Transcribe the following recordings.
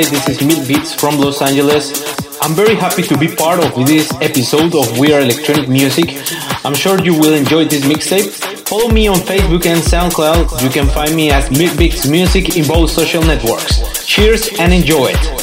everybody, this is Mid Beats from Los Angeles. I'm very happy to be part of this episode of We Are Electronic Music. I'm sure you will enjoy this mixtape. Follow me on Facebook and SoundCloud. You can find me at Mid Beats Music in both social networks. Cheers and enjoy it.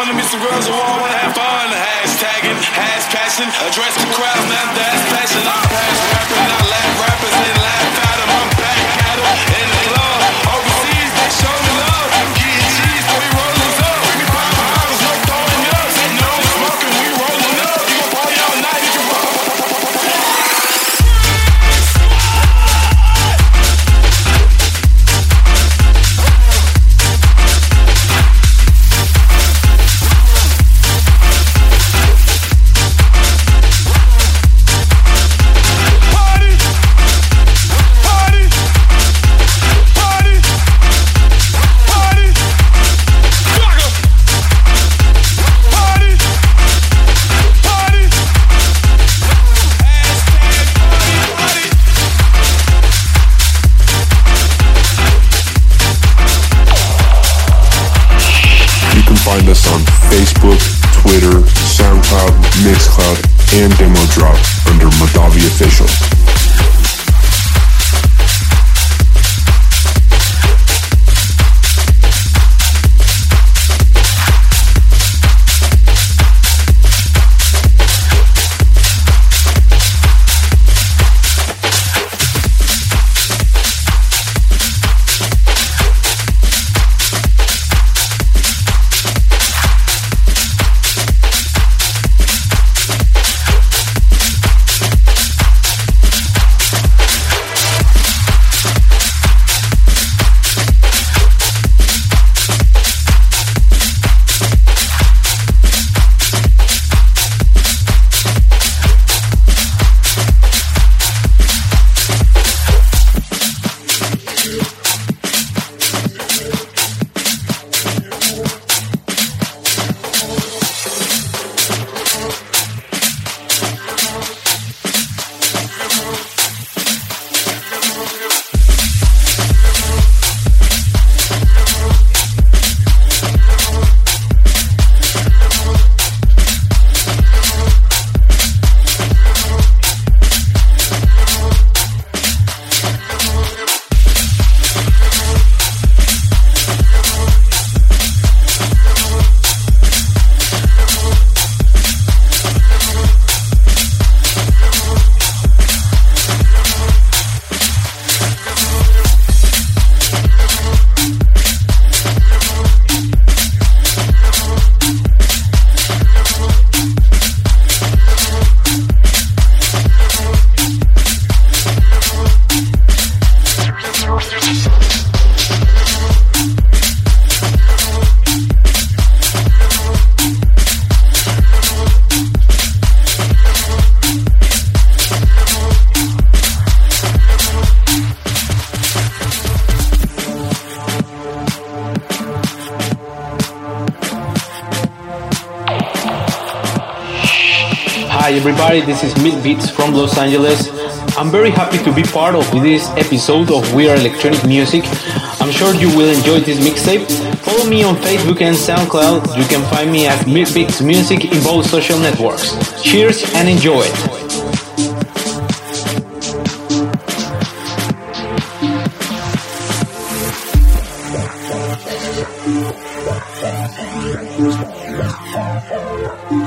wanna meet the girls who all wanna have fun. Hashtagging, hash passion, address the crowd, man, that's passion. Uh. Angeles. I'm very happy to be part of this episode of We Are Electronic Music. I'm sure you will enjoy this mixtape. Follow me on Facebook and SoundCloud. You can find me at Mix Music in both social networks. Cheers and enjoy it. Thank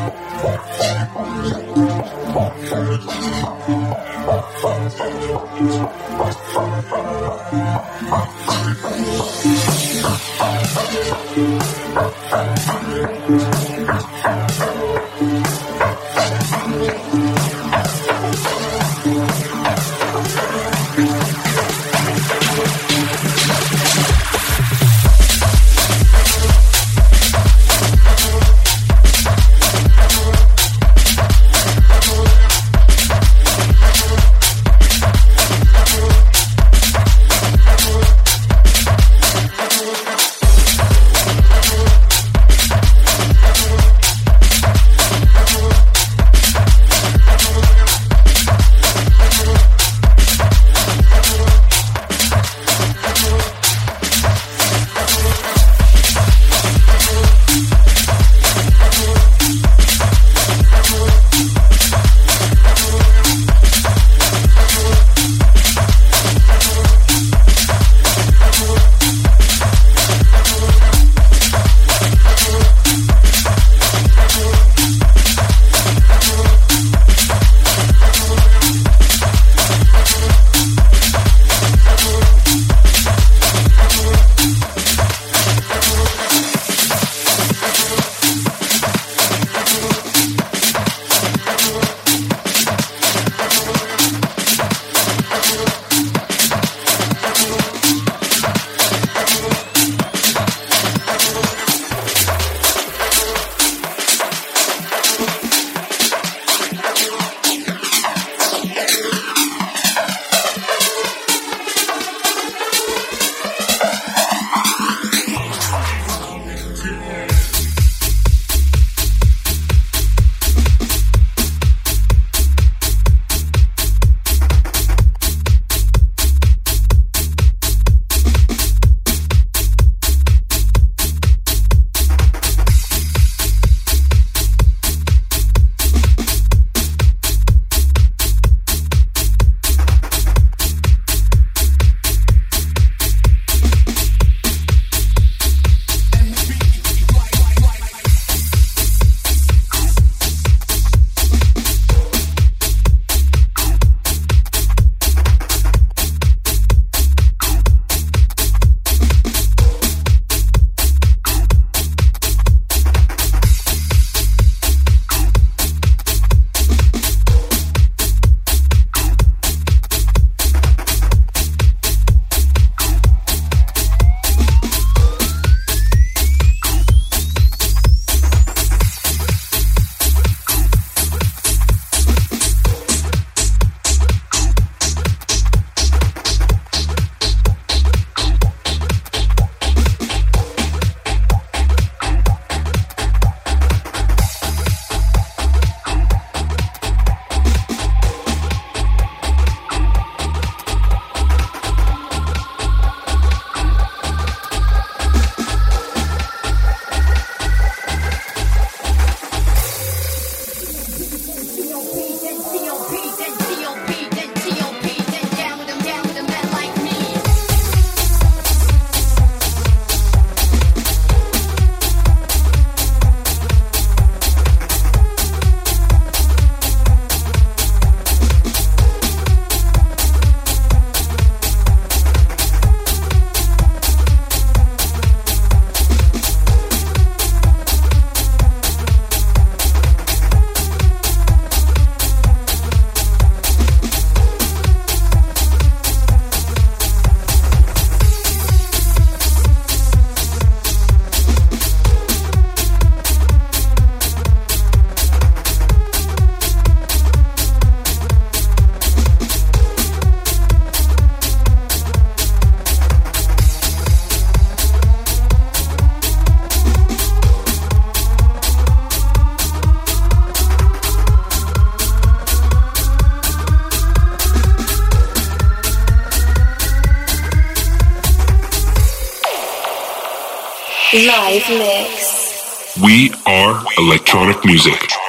Live mix. We are electronic music.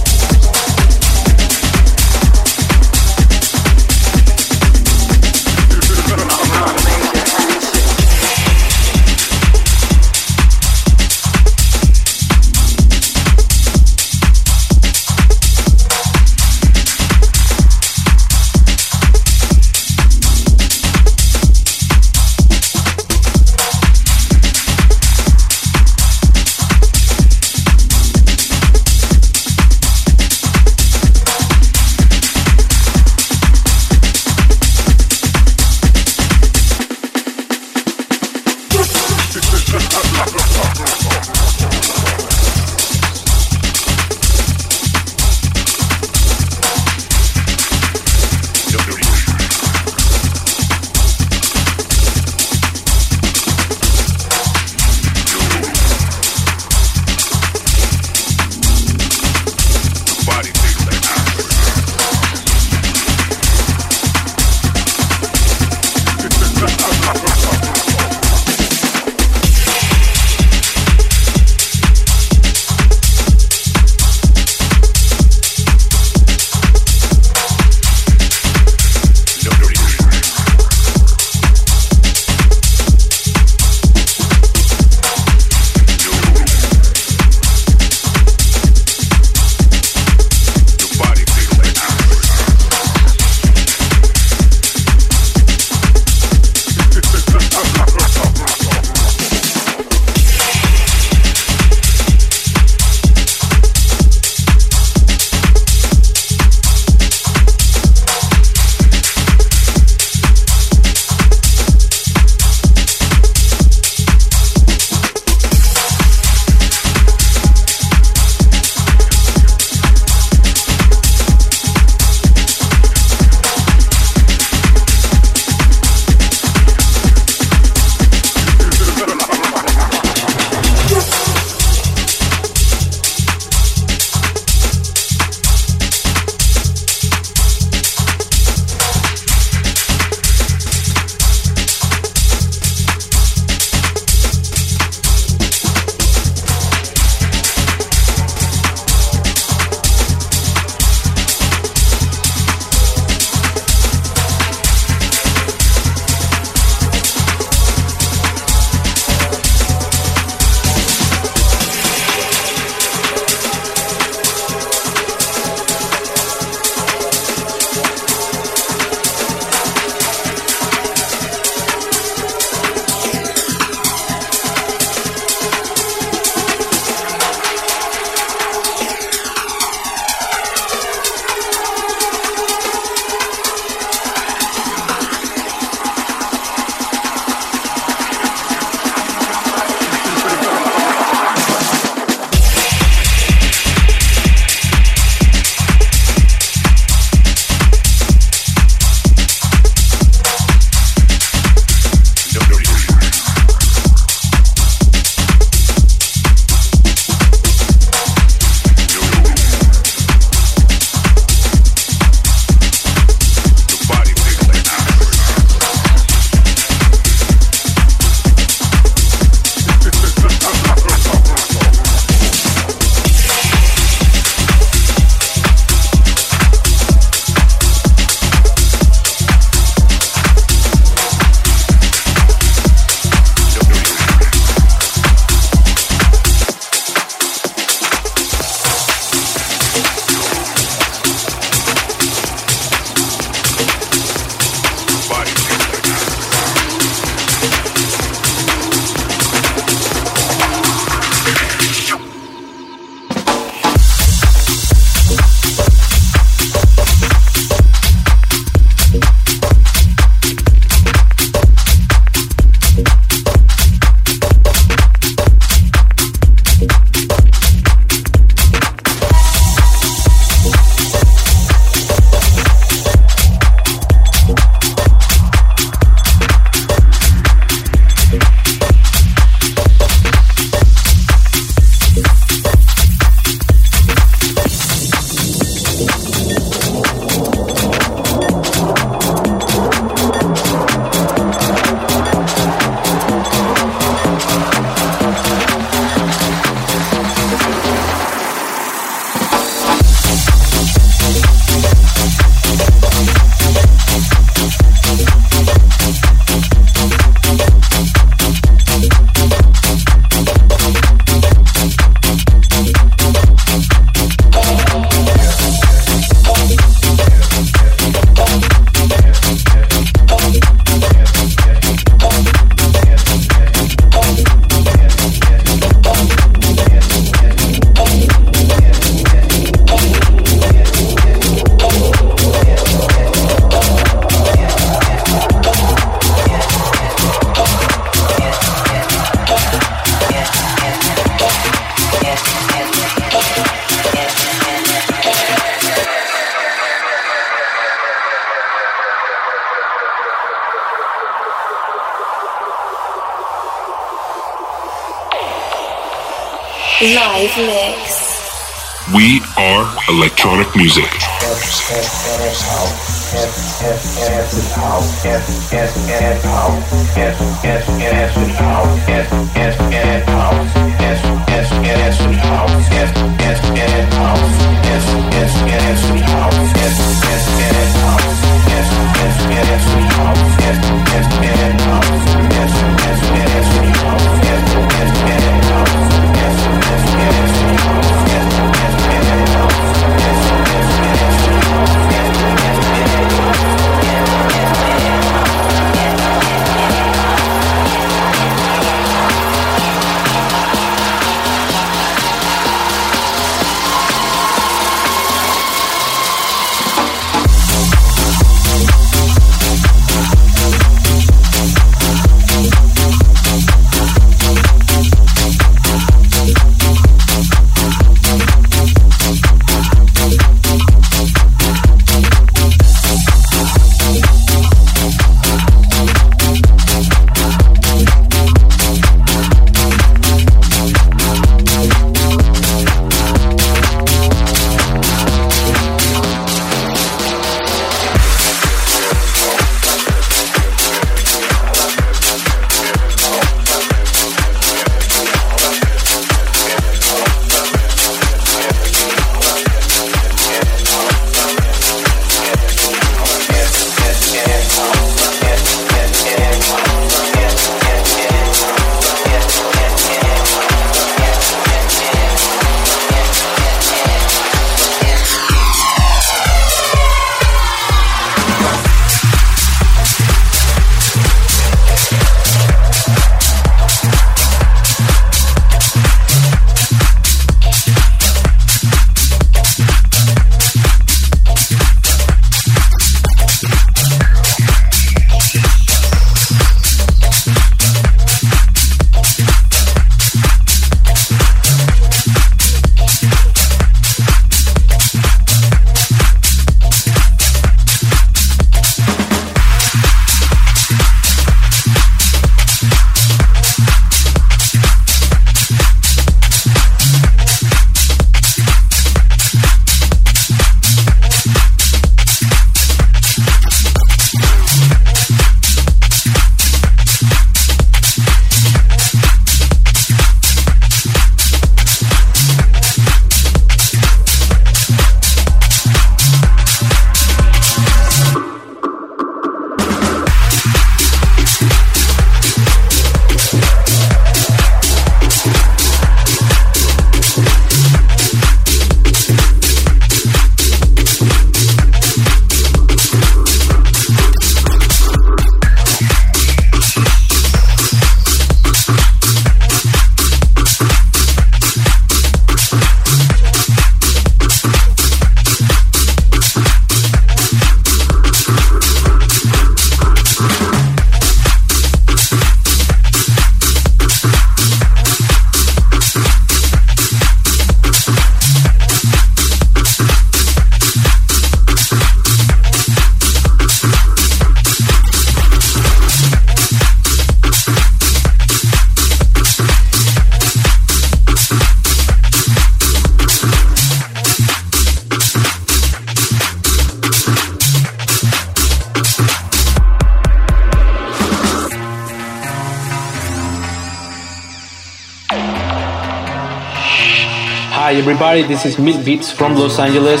Everybody, this is Milk Beats from Los Angeles.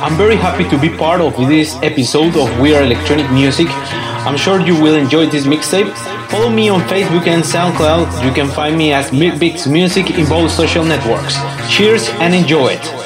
I'm very happy to be part of this episode of We Are Electronic Music. I'm sure you will enjoy this mixtape. Follow me on Facebook and SoundCloud. You can find me as Milk Beats Music in both social networks. Cheers and enjoy it.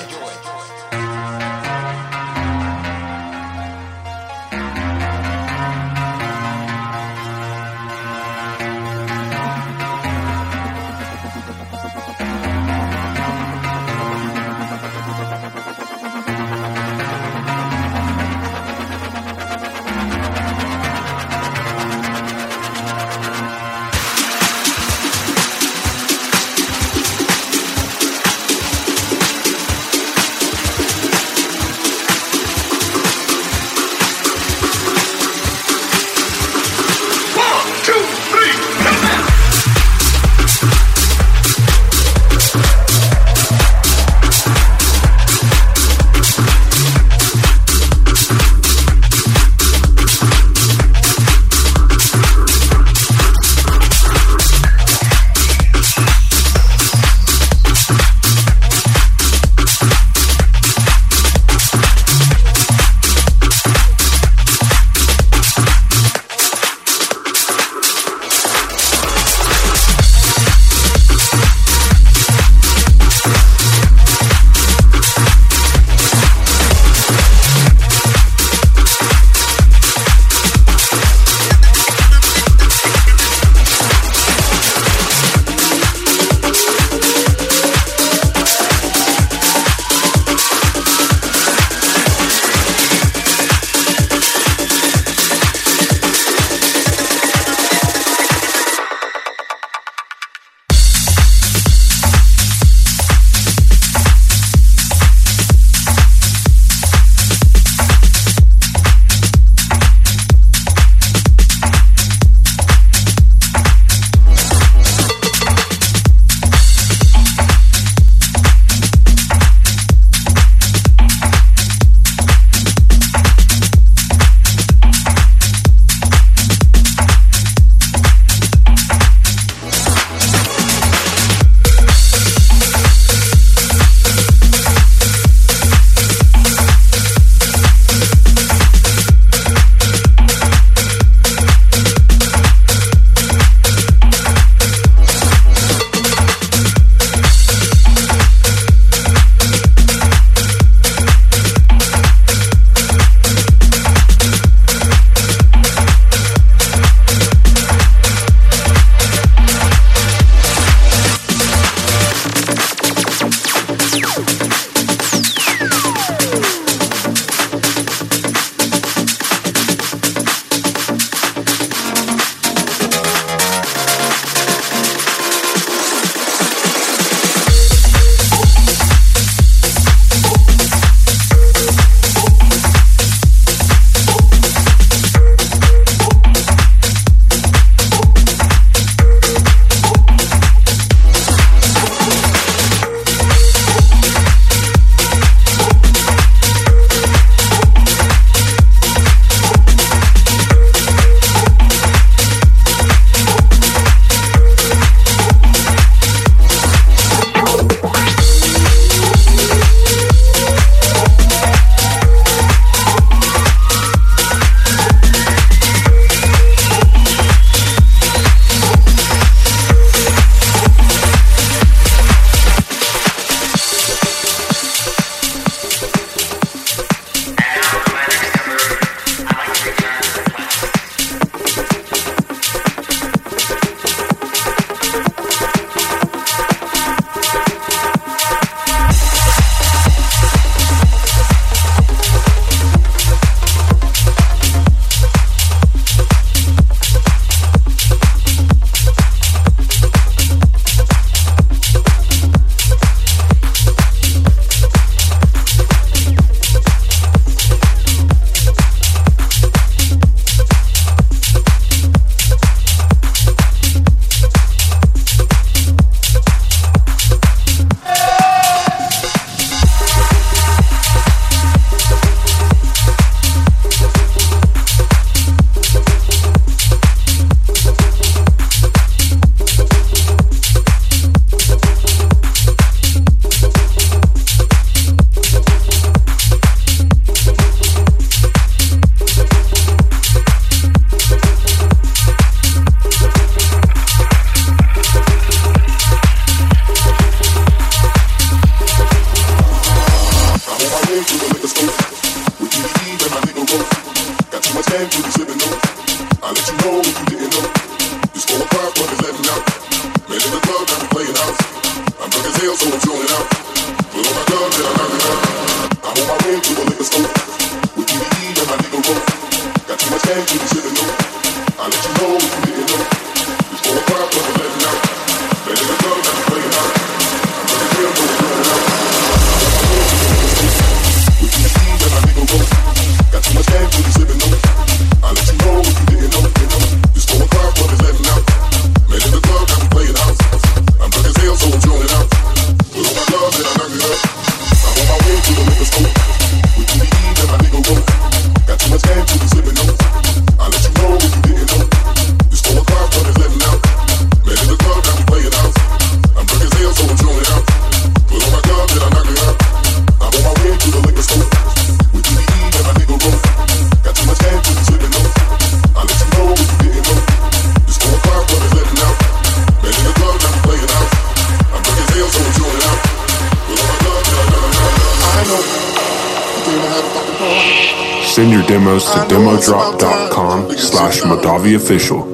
Demos to demodrop.com slash Madavi official.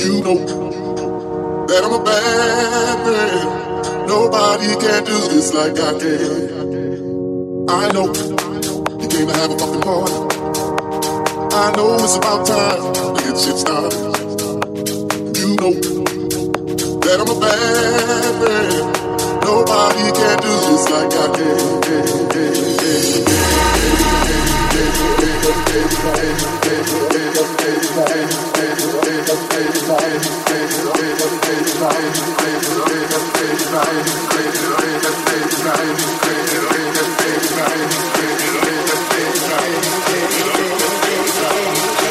You know that I'm a bad man. Nobody can do this like I can. I know you came to have a fucking party. I know it's about time to get shit started. You know that I'm a bad man. Nobody can do this like I can. What's up, guys? We are Empire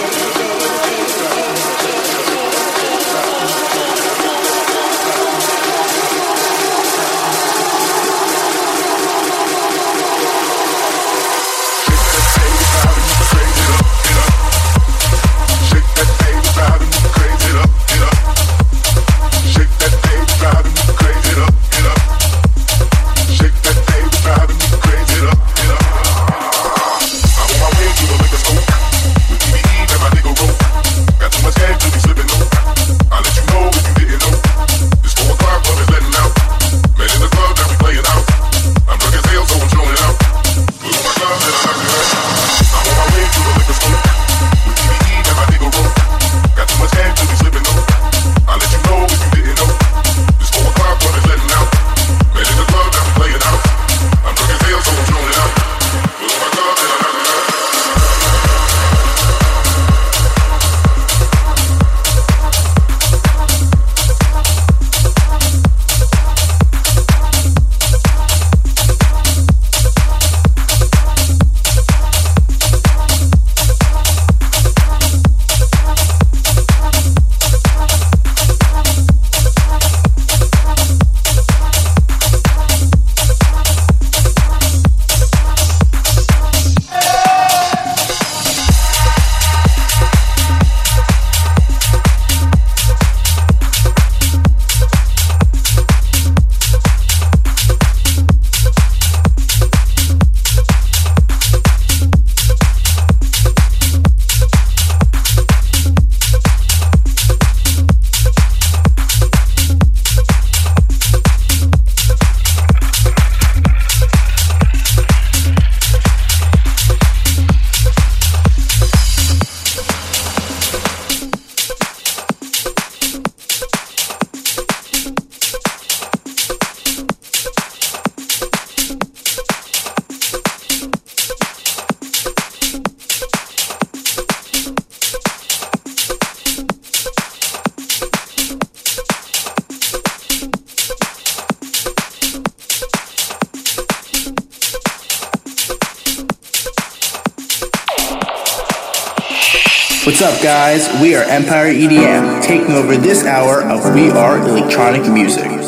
EDM, taking over this hour of We Are Electronic Music.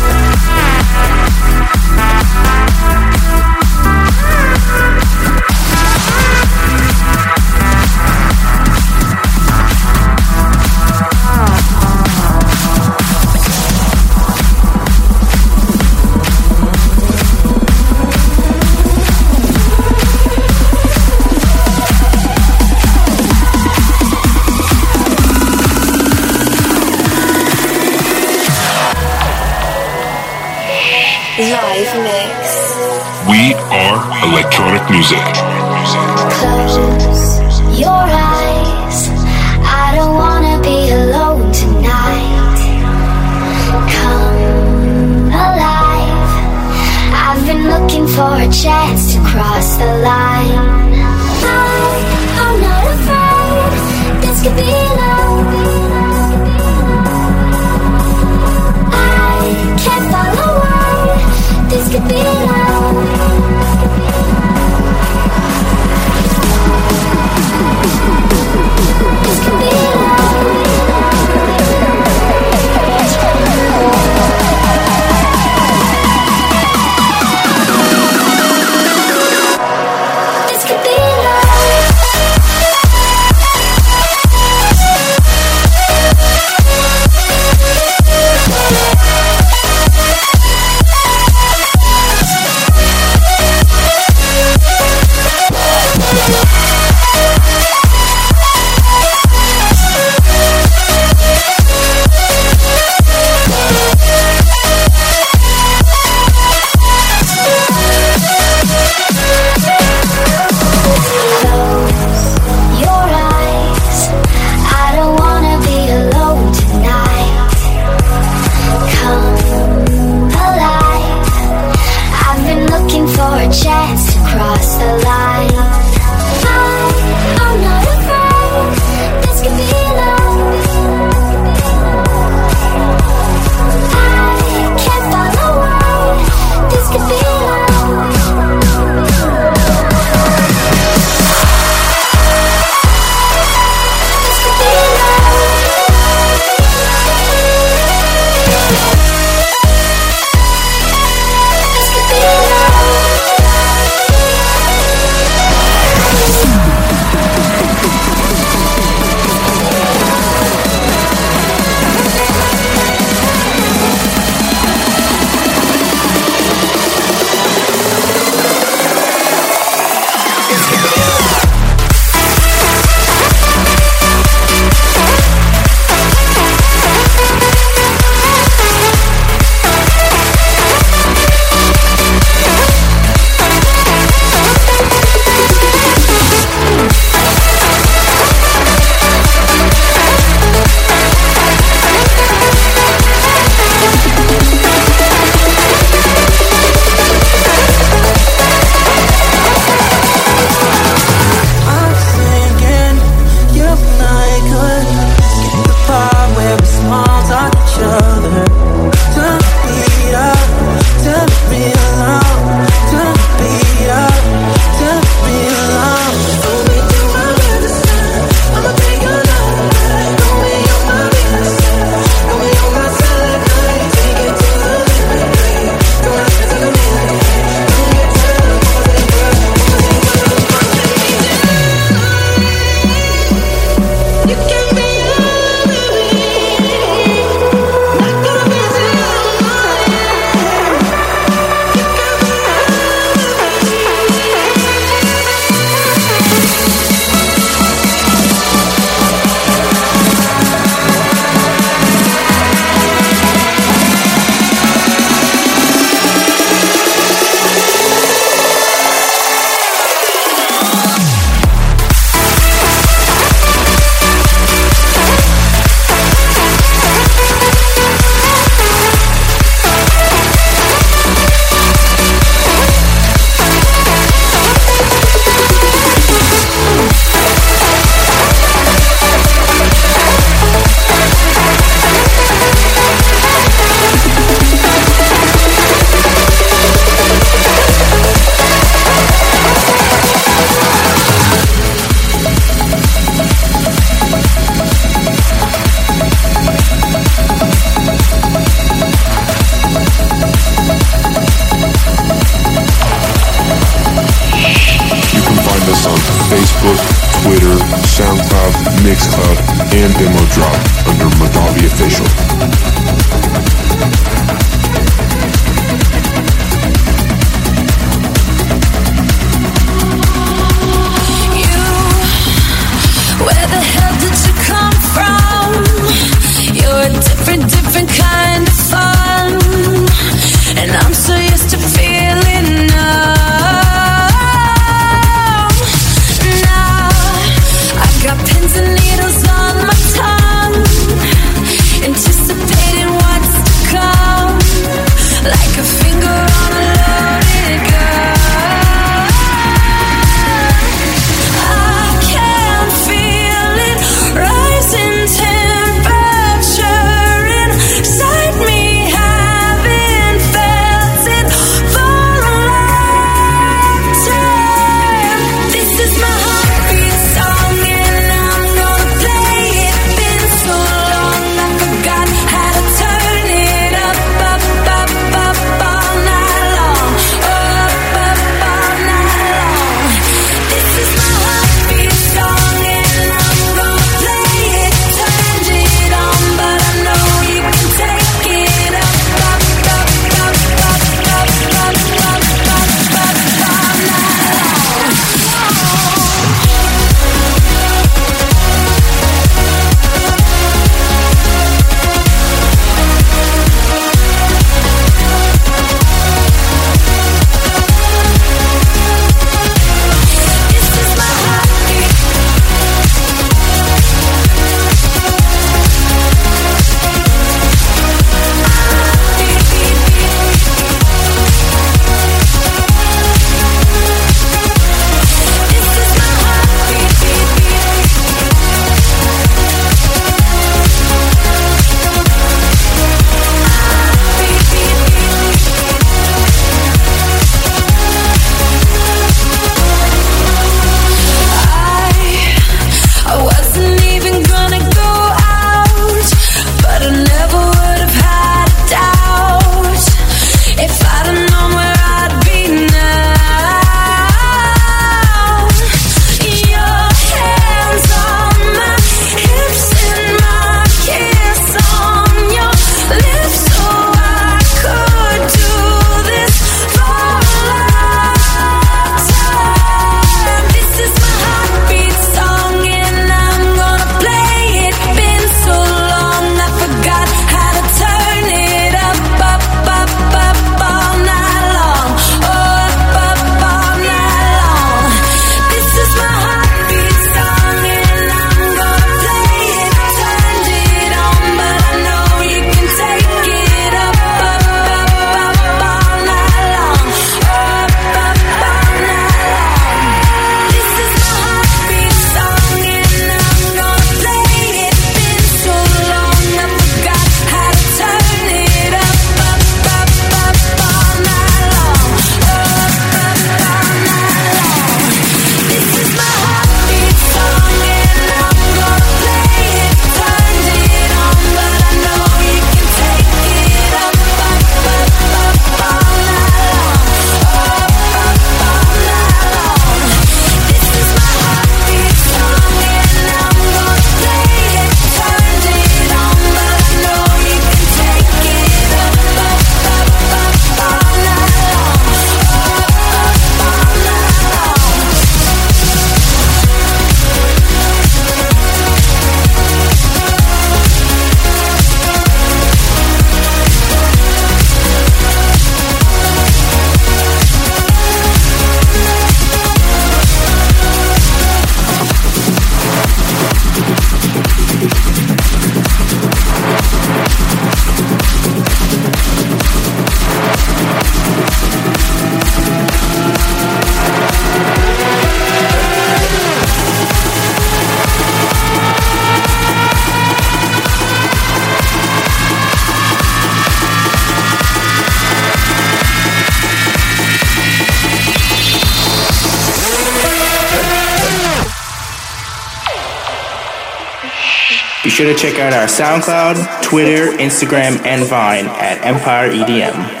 Check out our SoundCloud, Twitter, Instagram, and Vine at Empire EDM.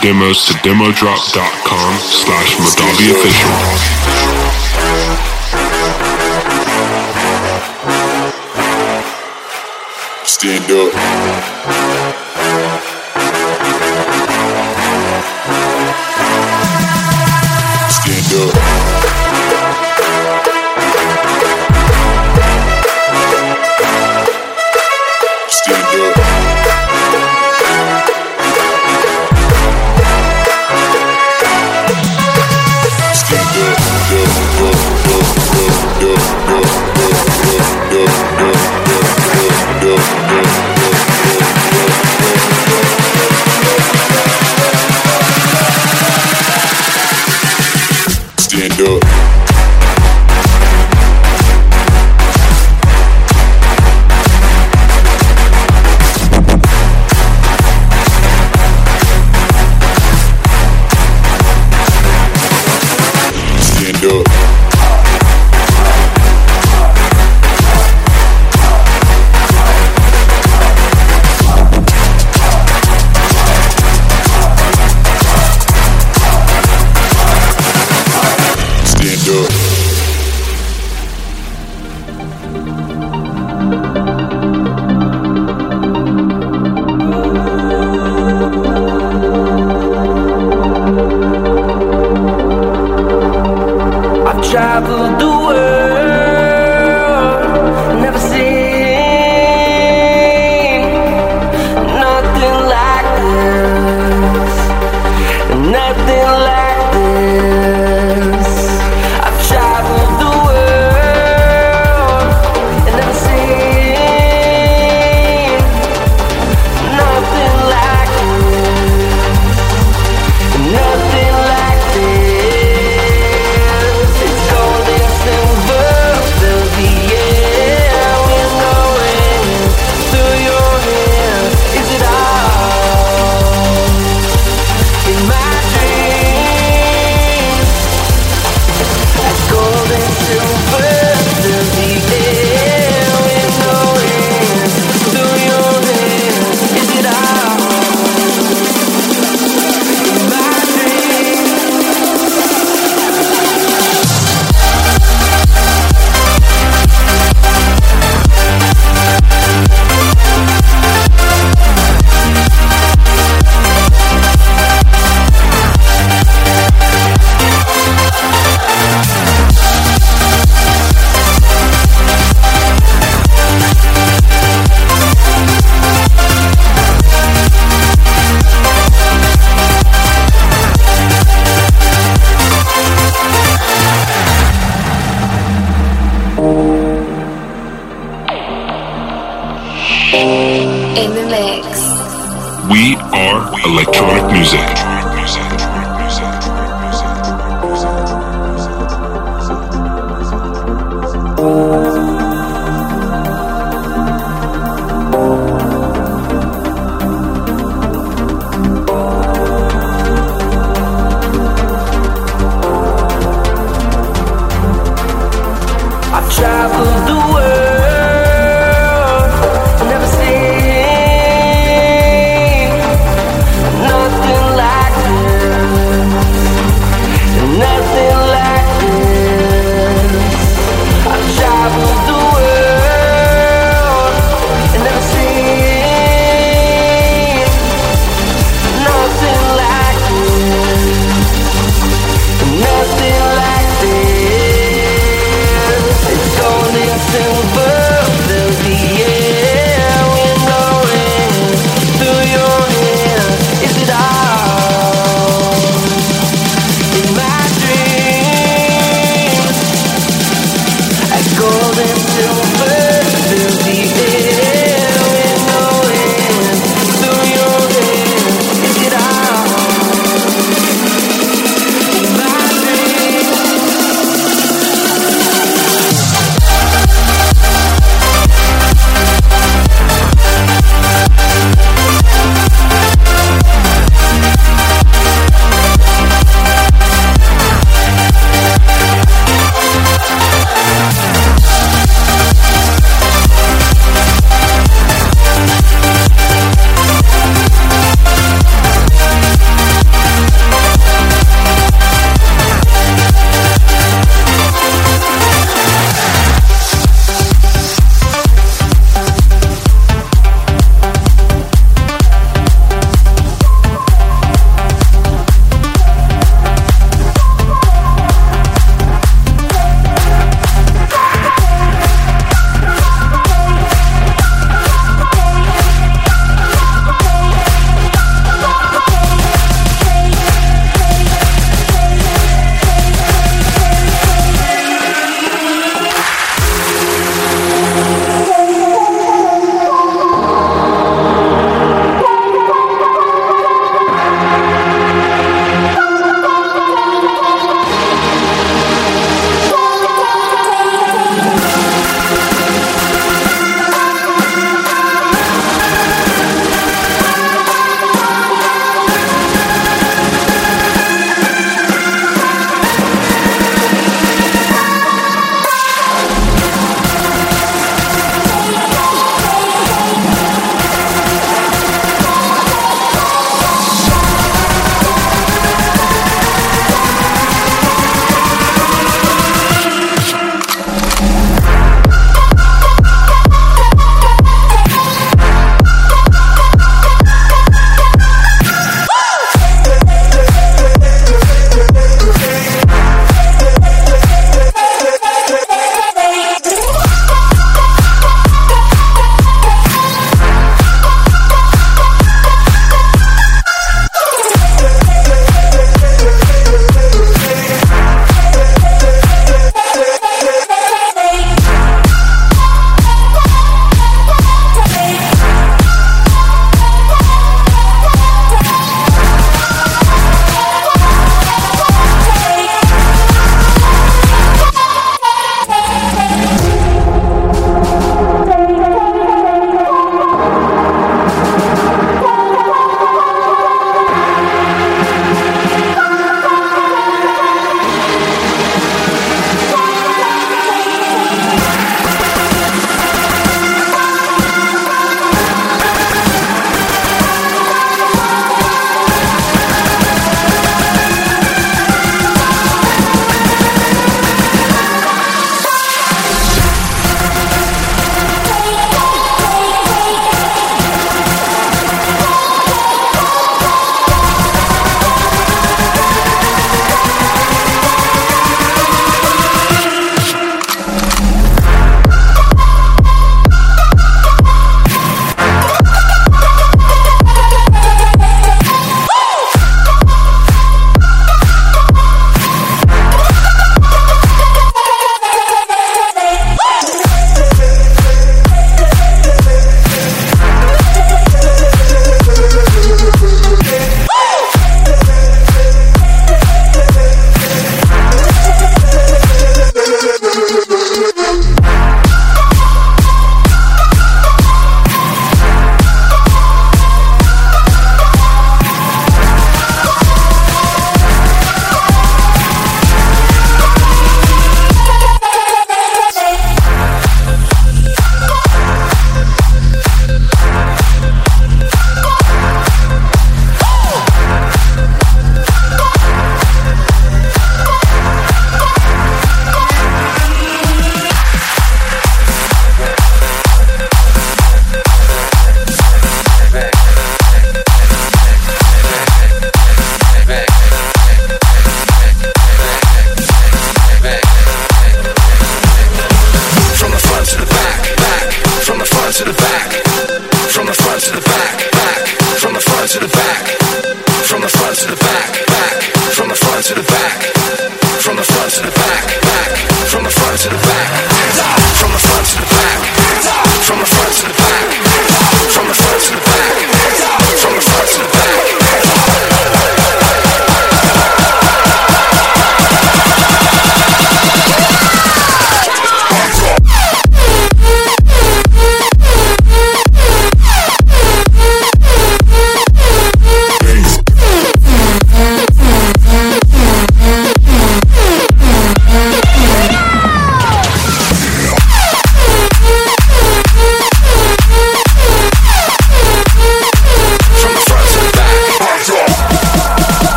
demos to demodrop.com slash Madavi Official. Stand up. Stand up.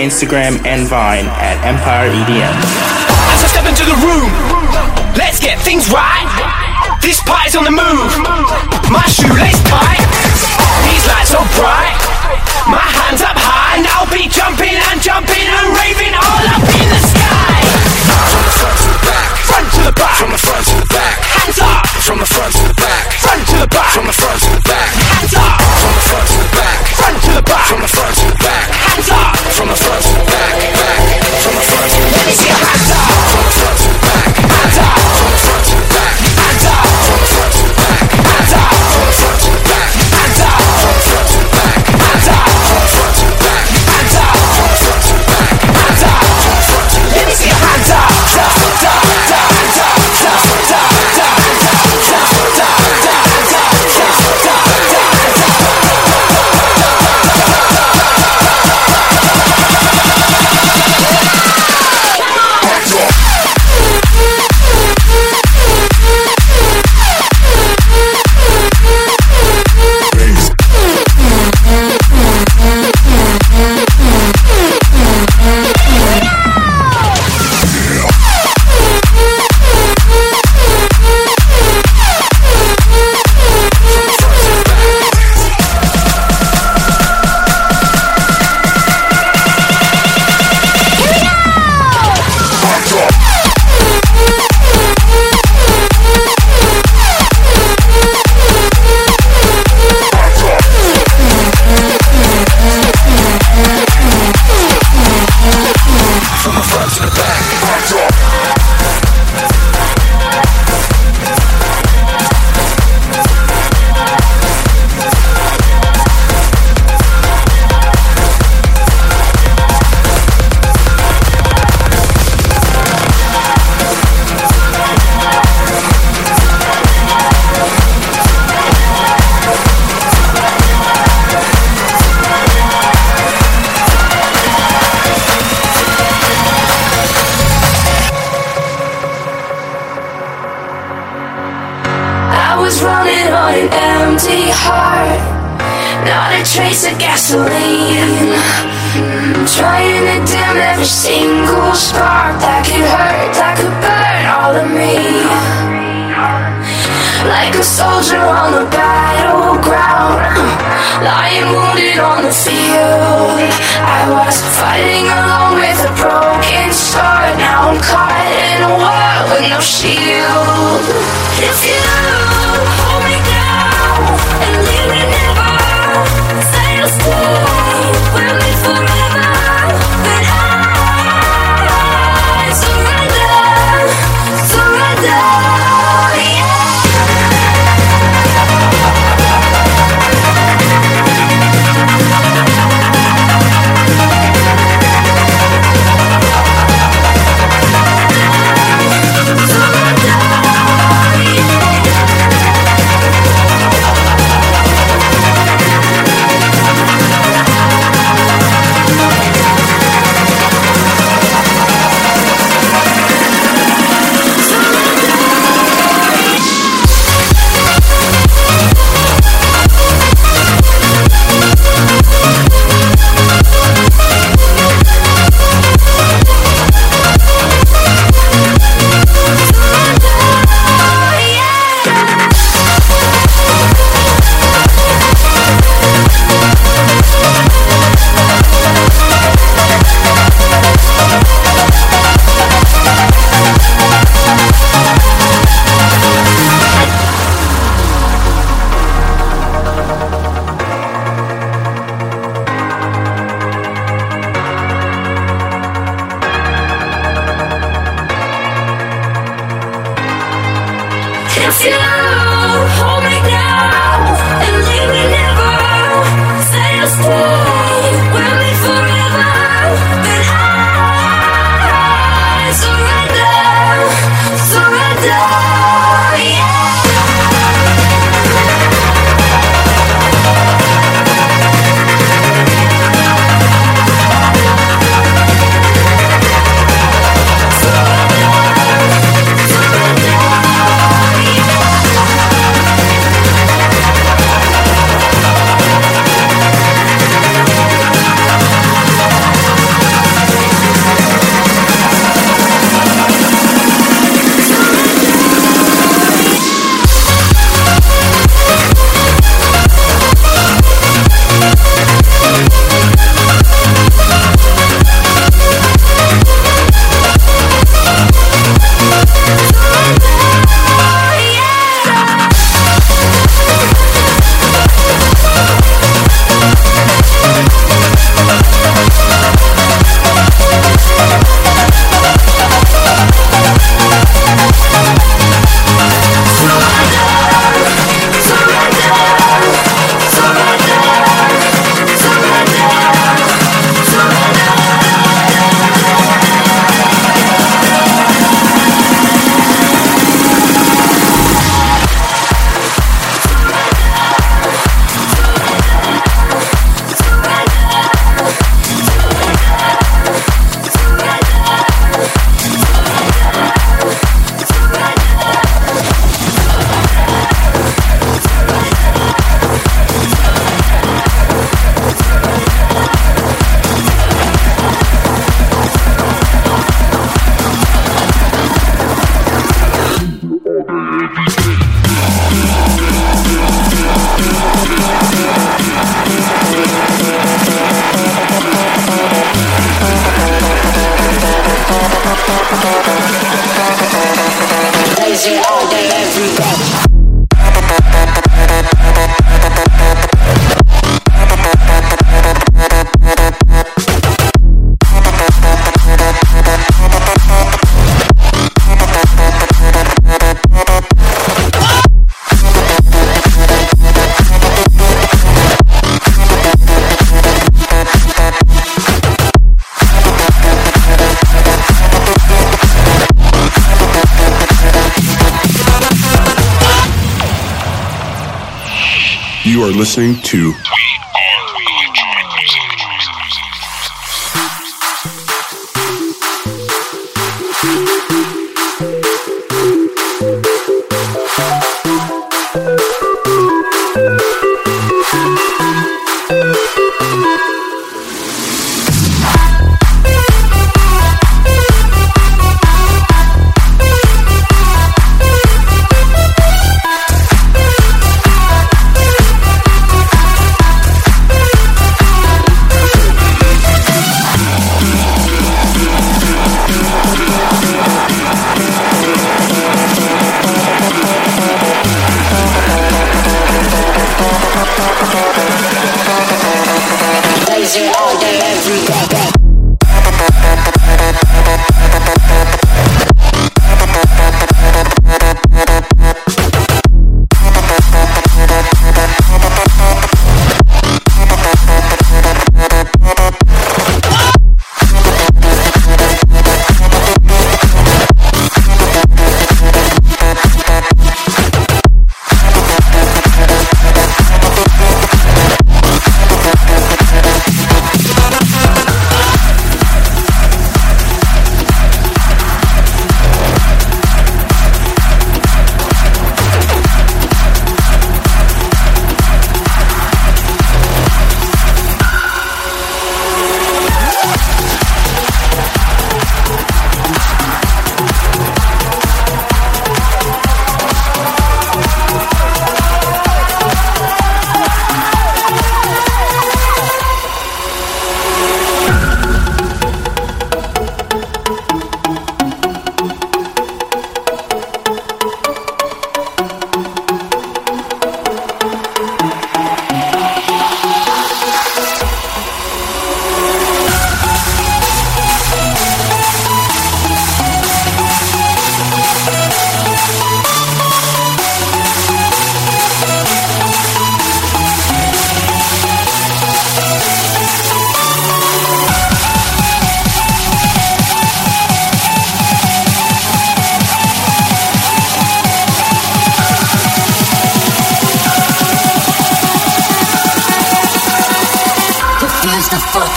Instagram, and Vine at Empire EDM.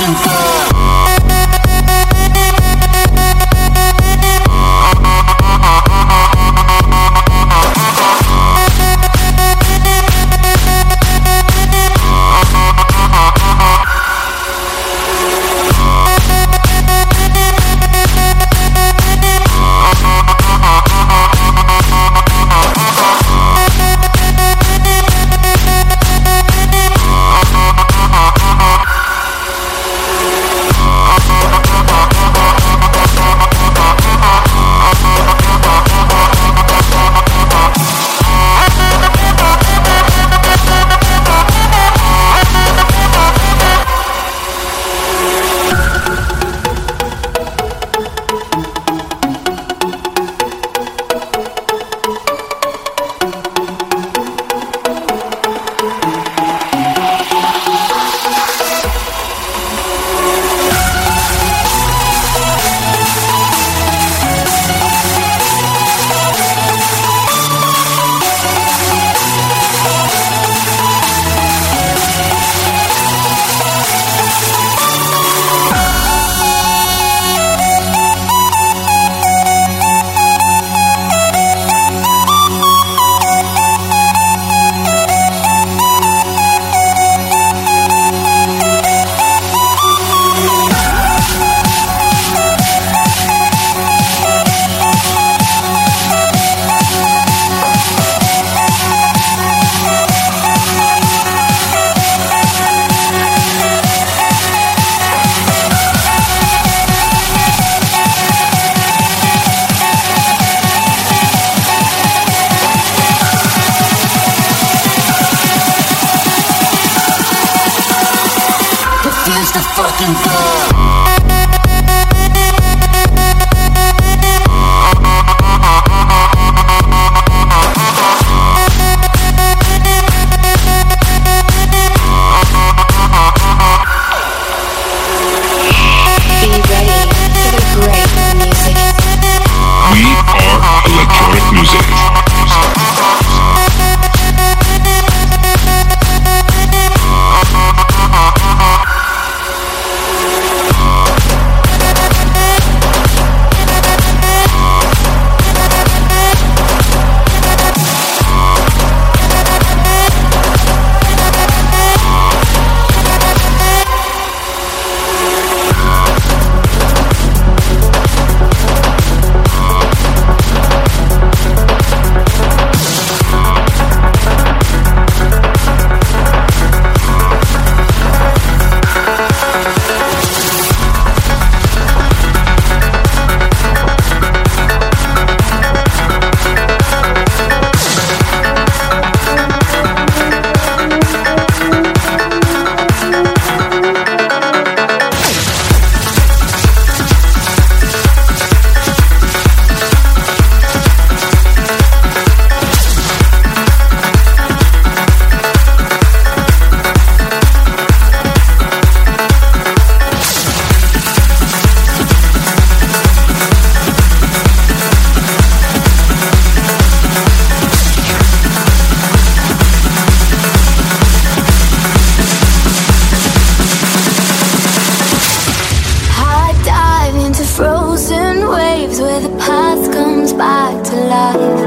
looking for I to I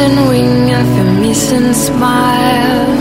golden wing of a missing smile.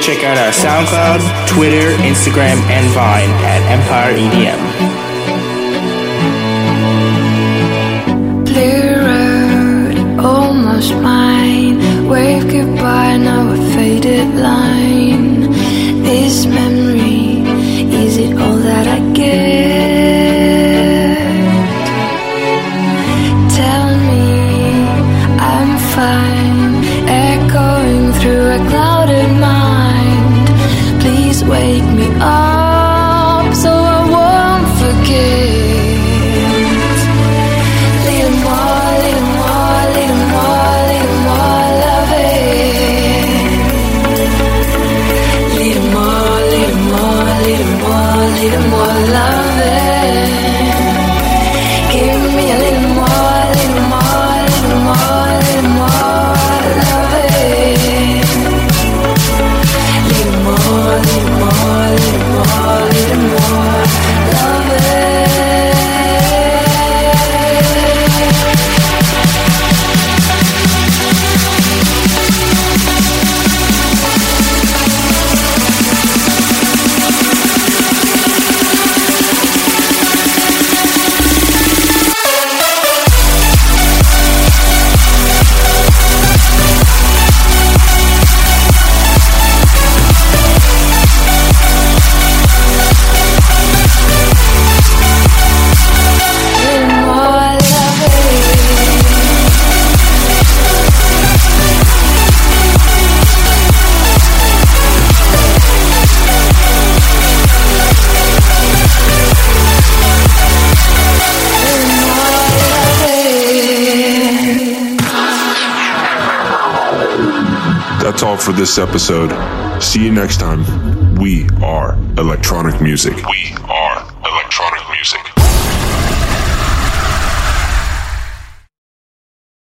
check out our SoundCloud, Twitter, Instagram, and Vine at Empire EDM. This episode. See you next time. We are electronic music. We.